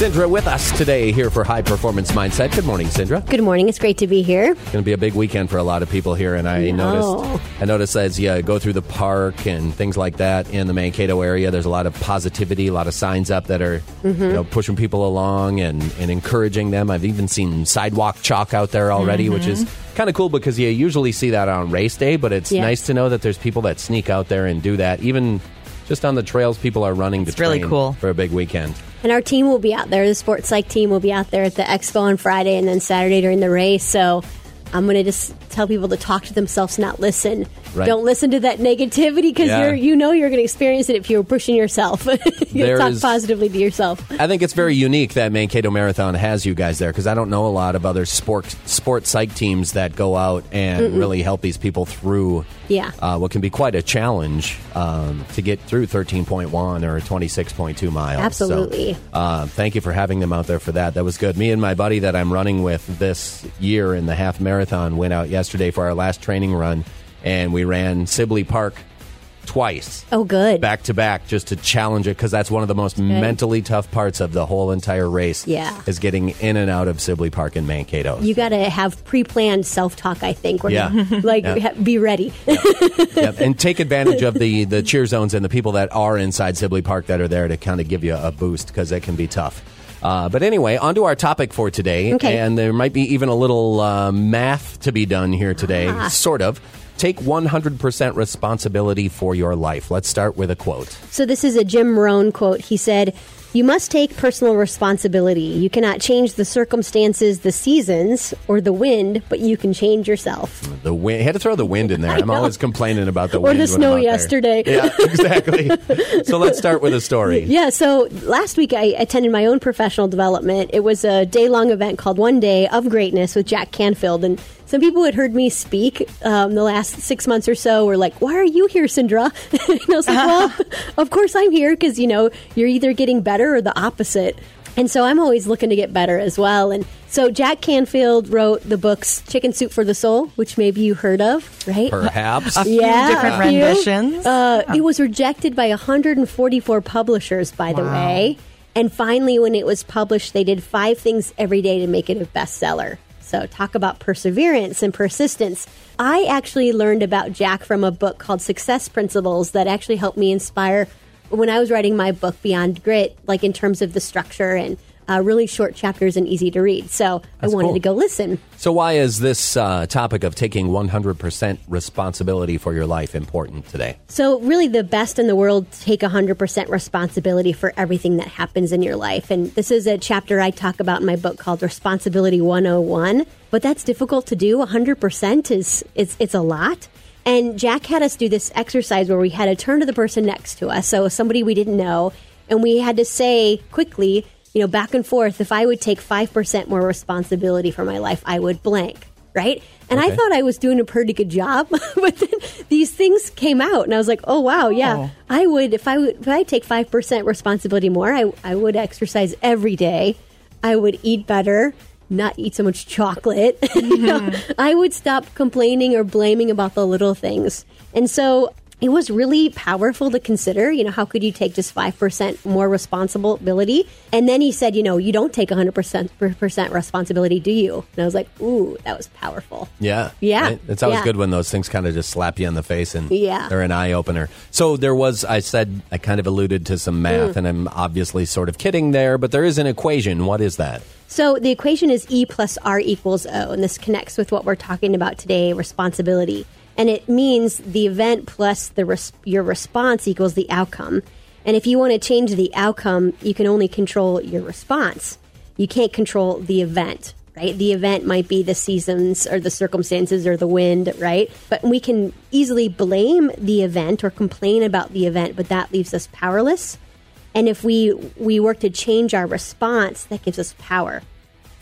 Cindra with us today here for High Performance Mindset. Good morning, Cindra. Good morning. It's great to be here. It's going to be a big weekend for a lot of people here, and I No. noticed I noticed as you go through the park and things like that in the Mankato area, there's a lot of positivity, a lot of signs up that are Mm-hmm. you know pushing people along and, and encouraging them. I've even seen sidewalk chalk out there already, which is kind of cool because you usually see that on race day, but it's Yeah. nice to know that there's people that sneak out there and do that, even. Just on the trails, people are running to It's really train cool. for a big weekend. And our team will be out there. The sports psych team will be out there at the expo on Friday and then Saturday during the race. So I'm going to just tell people to talk to themselves, not listen. Right. Don't listen to that negativity because Yeah. you're you know you're going to experience it if you're pushing yourself. you There talk is- positively to yourself. I think it's very unique that Mankato Marathon has you guys there because I don't know a lot of other sport sport psych teams that go out and really help these people through Yeah. uh, what can be quite a challenge um, to get through 13.1 or 26.2 miles. Absolutely. So, uh, thank you for having them out there for that. That was good. Me and my buddy that I'm running with this year in the half marathon went out yesterday for our last training run and we ran Sibley Park twice Oh, good. back to back just to challenge it because that's one of the most mentally tough parts of the whole entire race. Yeah. is getting in and out of Sibley Park in Mankato. You got to have pre-planned self-talk. I think. Yeah. like Yeah. be ready. Yep, and take advantage of the the cheer zones and the people that are inside Sibley Park that are there to kind of give you a boost because it can be tough. Uh, but anyway, on to our topic for today, Okay. and there might be even a little uh, math to be done here today, Ah. sort of. Take 100% responsibility for your life. Let's start with a quote. So this is a Jim Rohn quote. He said, "You must take personal responsibility. You cannot change the circumstances, the seasons, or the wind, but you can change yourself." The wind. Had to throw the wind in there. I'm always complaining about the Or wind. Or the when snow I'm out there. yesterday. Yeah, exactly. so let's start with a story. Yeah, so last week I attended my own professional development. It was a day long event called One Day of Greatness with Jack Canfield. And some people had heard me speak um, the last six months or so were like, Why are you here, Cindra? and I was like, Well, of course I'm here because, you know, you're either getting better or the opposite. And so I'm always looking to get better as well. And so Jack Canfield wrote the books Chicken Soup for the Soul, which maybe you heard of, right? Perhaps. A few Yeah, different a few. renditions. Uh, It was rejected by 144 publishers, by the way. And finally, when it was published, they did five things every day to make it a bestseller. So, talk about perseverance and persistence. I actually learned about Jack from a book called Success Principles that actually helped me inspire when I was writing my book, Beyond Grit, like in terms of the structure and uh, really short chapters and easy to read. So, That's I wanted cool. to go listen. So why is this uh, topic of taking 100% responsibility for your life important today? So, really, the best in the world take 100% responsibility for everything that happens in your life. And this is a chapter I talk about in my book called Responsibility 101. But that's difficult to do. 100% is it's, it's a lot. And Jack had us do this exercise where we had to turn to the person next to us, so somebody we didn't know, and we had to say quickly, you know, back and forth, if I would take 5% more responsibility for my life, I would blank, right? And I thought I was doing a pretty good job, but then these things came out, and I was like, "Oh wow, yeah, Oh. I would if I would if I take five percent responsibility more, I I would exercise every day, I would eat better, not eat so much chocolate, You know, I would stop complaining or blaming about the little things, and so." It was really powerful to consider, you know, how could you take just 5% more responsibility? And then he said, you know, you don't take 100% responsibility, do you? And I was like, ooh, that was powerful. Yeah. Yeah. Right? It's always Yeah. good when those things kind of just slap you in the face and Yeah. they're an eye opener. So there was, I said, I kind of alluded to some Mm. math, and I'm obviously sort of kidding there, but there is an equation. What is that? So the equation is E plus R equals O, and this connects with what we're talking about today responsibility. And it means the event plus the res- your response equals the outcome. And if you want to change the outcome, you can only control your response. You can't control the event, right? The event might be the seasons or the circumstances or the wind, right? But we can easily blame the event or complain about the event, but that leaves us powerless. And if we we work to change our response, that gives us power.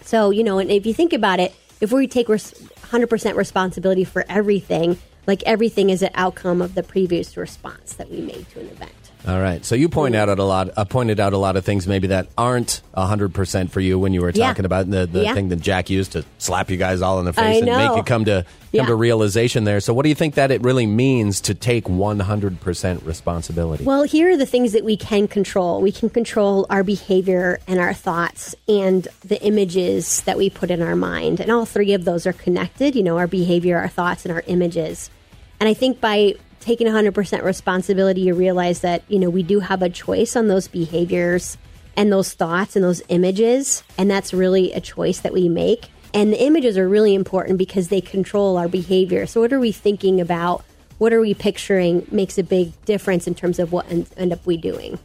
So, you know, and if you think about it, if we take res- 100% responsibility for everything, like everything is an outcome of the previous response that we made to an event. All right. So you point out a lot. Uh, pointed out a lot of things maybe that aren't hundred percent for you when you were Yeah. talking about the, the Yeah. thing that Jack used to slap you guys all in the face I and make you come to come Yeah. to realization there. So what do you think that it really means to take one hundred percent responsibility? Well, here are the things that we can control. We can control our behavior and our thoughts and the images that we put in our mind. And all three of those are connected, you know, our behavior, our thoughts, and our images. And I think by taking 100% responsibility, you realize that, you know, we do have a choice on those behaviors and those thoughts and those images. And that's really a choice that we make. And the images are really important because they control our behavior. So, what are we thinking about? What are we picturing makes a big difference in terms of what end, end up we doing.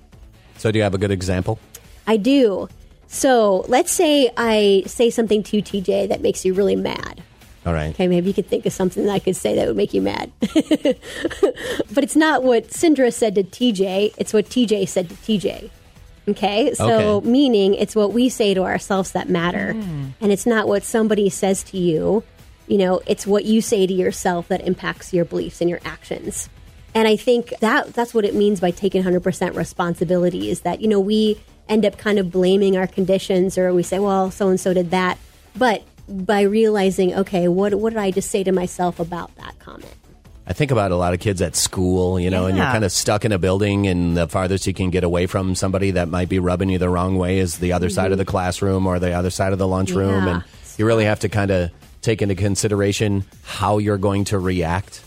so do you have a good example? I do. So, let's say I say something to TJ that makes you really mad. All right. Okay, maybe you could think of something that I could say that would make you mad. but it's not what Cindra said to TJ, it's what TJ said to TJ. Okay, so Okay. meaning it's what we say to ourselves that matter. Hmm. And it's not what somebody says to you. You know, it's what you say to yourself that impacts your beliefs and your actions. And I think that that's what it means by taking 100% responsibility is that, you know, we end up kind of blaming our conditions or we say, well, so and so did that. But by realizing, okay, what, what did I just say to myself about that comment? I think about a lot of kids at school, you know, and you're kind of stuck in a building, and the farthest you can get away from somebody that might be rubbing you the wrong way is the other side of the classroom or the other side of the lunchroom. Mm-hmm. Yeah. And you really have to kind of take into consideration how you're going to react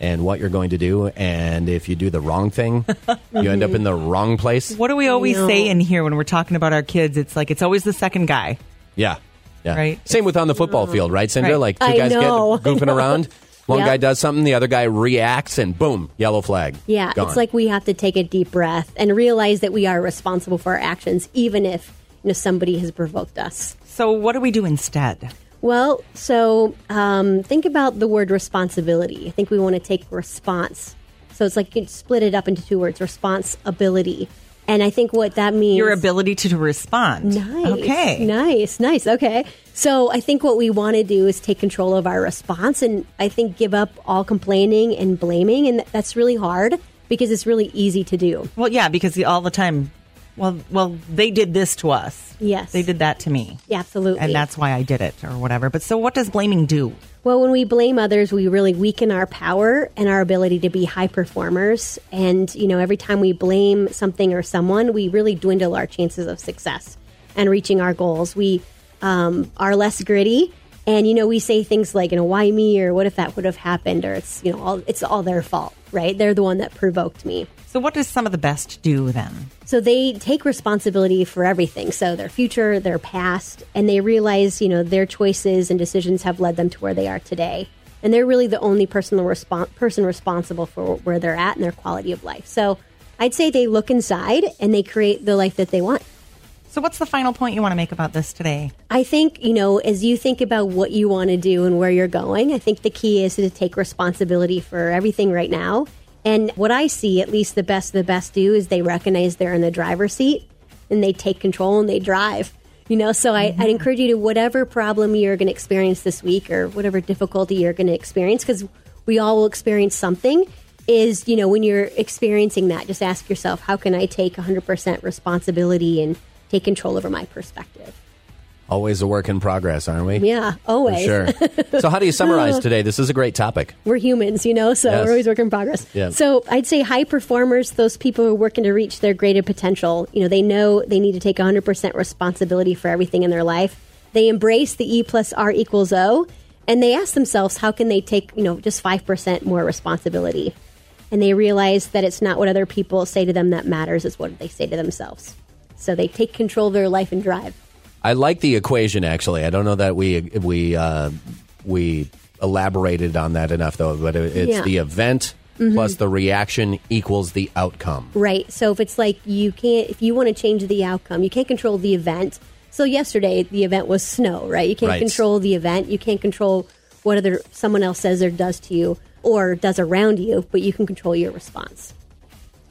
and what you're going to do. And if you do the wrong thing, you end up in the wrong place. What do we always say in here when we're talking about our kids? It's like it's always the second guy. Yeah. Yeah. Right. Same with on the football field, right, Cindra? Right. Like two I guys know. get goofing around. One Yep. guy does something, the other guy reacts, and boom, yellow flag. Yeah, Gone. it's like we have to take a deep breath and realize that we are responsible for our actions, even if you know somebody has provoked us. So what do we do instead? Well, so um, think about the word responsibility. I think we want to take response. So it's like you can split it up into two words: responsibility. And I think what that means Your ability to respond. Nice. Okay. Nice, nice. Okay. So I think what we want to do is take control of our response and I think give up all complaining and blaming. And that's really hard because it's really easy to do. Well, yeah, because all the time, well, well, they did this to us. Yes. They did that to me. Yeah, absolutely. And that's why I did it or whatever. But so what does blaming do? Well, when we blame others, we really weaken our power and our ability to be high performers. And, you know, every time we blame something or someone, we really dwindle our chances of success and reaching our goals. We um, are less gritty. And, you know, we say things like, you know, why me? Or what if that would have happened? Or it's, you know, all, it's all their fault, right? They're the one that provoked me. So what does some of the best do then? So they take responsibility for everything. So their future, their past, and they realize, you know, their choices and decisions have led them to where they are today. And they're really the only personal respon- person responsible for where they're at and their quality of life. So I'd say they look inside and they create the life that they want. So what's the final point you want to make about this today? I think, you know, as you think about what you want to do and where you're going, I think the key is to take responsibility for everything right now. And what I see, at least the best the best do, is they recognize they're in the driver's seat and they take control and they drive. You know, so I, I'd mm-hmm. encourage you to whatever problem you're going to experience this week or whatever difficulty you're going to experience, because we all will experience something. Is you know when you're experiencing that, just ask yourself, how can I take 100% responsibility and take control over my perspective? Always a work in progress, aren't we? Yeah, always. Sure. so, how do you summarize today? This is a great topic. We're humans, you know, so Yes. we're always work in progress. Yeah. So I'd say high performers, those people who are working to reach their greater potential, you know, they know they need to take 100% responsibility for everything in their life. They embrace the E plus R equals O, and they ask themselves, how can they take, you know, just 5% more responsibility? And they realize that it's not what other people say to them that matters, it's what they say to themselves. So they take control of their life and drive. I like the equation. Actually, I don't know that we we uh, we elaborated on that enough, though. But it's Yeah. Mm-hmm. the event plus the reaction equals the outcome. Right. So if it's like you can't, if you want to change the outcome, you can't control the event. So yesterday the event was snow, right? You can't Right. control the event. You can't control what other someone else says or does to you or does around you, but you can control your response.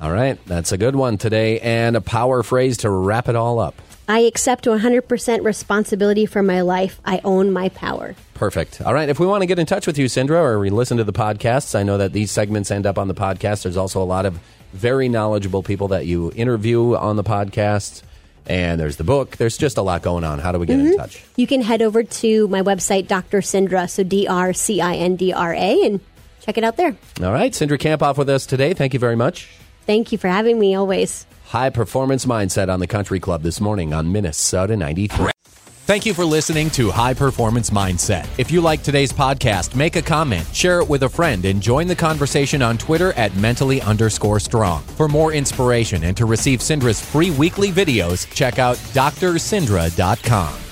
All right, that's a good one today, and a power phrase to wrap it all up. I accept 100% responsibility for my life. I own my power. Perfect. All right. If we want to get in touch with you, Cindra, or we listen to the podcasts, I know that these segments end up on the podcast. There's also a lot of very knowledgeable people that you interview on the podcast. And there's the book. There's just a lot going on. How do we get in mm-hmm. touch? You can head over to my website, Dr. Cindra, so D R C I N D R A, and check it out there. All right. Cindra Kamphoff with us today. Thank you very much. Thank you for having me always. High Performance Mindset on the Country Club this morning on Minnesota 93. Thank you for listening to High Performance Mindset. If you like today's podcast, make a comment, share it with a friend, and join the conversation on Twitter at mentally underscore strong. For more inspiration and to receive Cindra's free weekly videos, check out drcindra.com.